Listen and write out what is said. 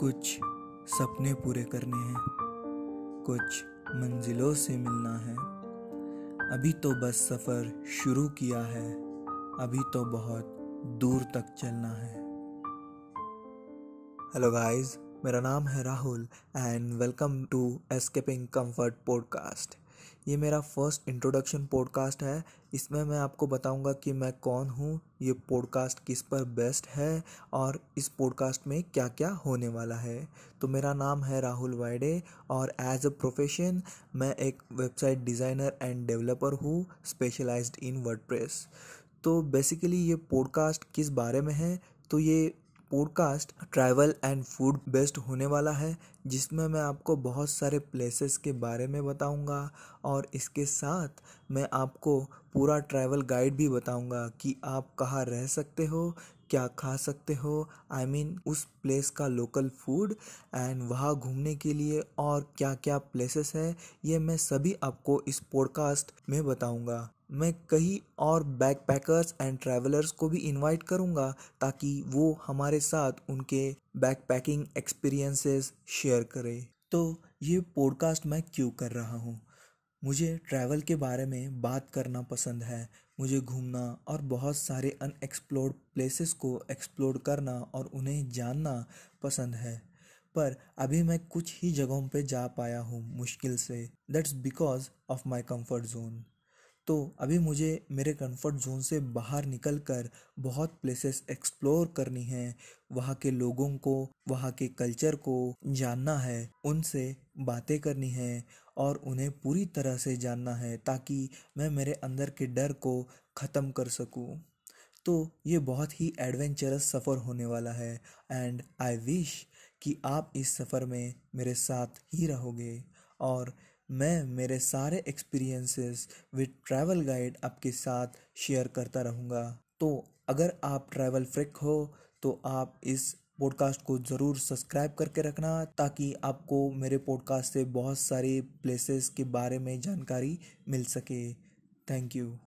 कुछ सपने पूरे करने हैं, कुछ मंजिलों से मिलना है। अभी तो बस सफ़र शुरू किया है, अभी तो बहुत दूर तक चलना है। हेलो गाइस मेरा नाम है Rahul and welcome to escaping comfort podcast ये मेरा फ़र्स्ट इंट्रोडक्शन पॉडकास्ट है। इसमें मैं आपको बताऊँगा कि मैं कौन हूँ, ये पॉडकास्ट किस पर बेस्ट है और इस पॉडकास्ट में क्या क्या होने वाला है। तो मेरा नाम है राहुल वाइडे और एज अ प्रोफेशन मैं एक वेबसाइट डिज़ाइनर एंड डेवलपर हूँ स्पेशलाइज्ड इन वर्डप्रेस तो बेसिकली ये पॉडकास्ट किस बारे में है? तो ये podcast travel and food based होने वाला है, जिसमें मैं आपको बहुत सारे प्लेसेस के बारे में बताऊँगा और इसके साथ मैं आपको पूरा ट्रैवल गाइड भी बताऊँगा कि आप कहाँ रह सकते हो क्या खा सकते हो? आई I मीन mean, उस प्लेस का लोकल फ़ूड एंड वहाँ घूमने के लिए और क्या क्या प्लेसेस है ये मैं सभी आपको इस पॉडकास्ट में बताऊँगा। मैं कई और बैकपैकर्स एंड ट्रैवलर्स को भी इनवाइट करूँगा ताकि वो हमारे साथ उनके बैकपैकिंग एक्सपीरियंसेस शेयर करें। तो ये पॉडकास्ट मैं क्यों कर रहा हूँ? मुझे ट्रैवल के बारे में बात करना पसंद है। मुझे घूमना और बहुत सारे अनएक्सप्लोर्ड प्लेसेस को एक्सप्लोर करना और उन्हें जानना पसंद है। पर अभी मैं कुछ ही जगहों पे जा पाया हूँ मुश्किल से। That's because of my comfort zone तो अभी मुझे मेरे कंफर्ट जोन से बाहर निकल कर बहुत प्लेसेस एक्सप्लोर करनी है। वहाँ के लोगों को, वहाँ के कल्चर को जानना है। उनसे बातें करनी है और उन्हें पूरी तरह से जानना है ताकि मैं मेरे अंदर के डर को ख़त्म कर सकूँ। तो ये बहुत ही एडवेंचरस सफ़र होने वाला है एंड आई विश कि आप इस सफ़र में मेरे साथ ही रहोगे और मैं मेरे सारे एक्सपीरियंसेस विद ट्रैवल गाइड आपके साथ शेयर करता रहूँगा। तो अगर आप ट्रैवल फ्रिक हो तो आप इस पॉडकास्ट को ज़रूर सब्सक्राइब करके रखना ताकि आपको मेरे पॉडकास्ट से बहुत सारे प्लेसेस के बारे में जानकारी मिल सके। Thank you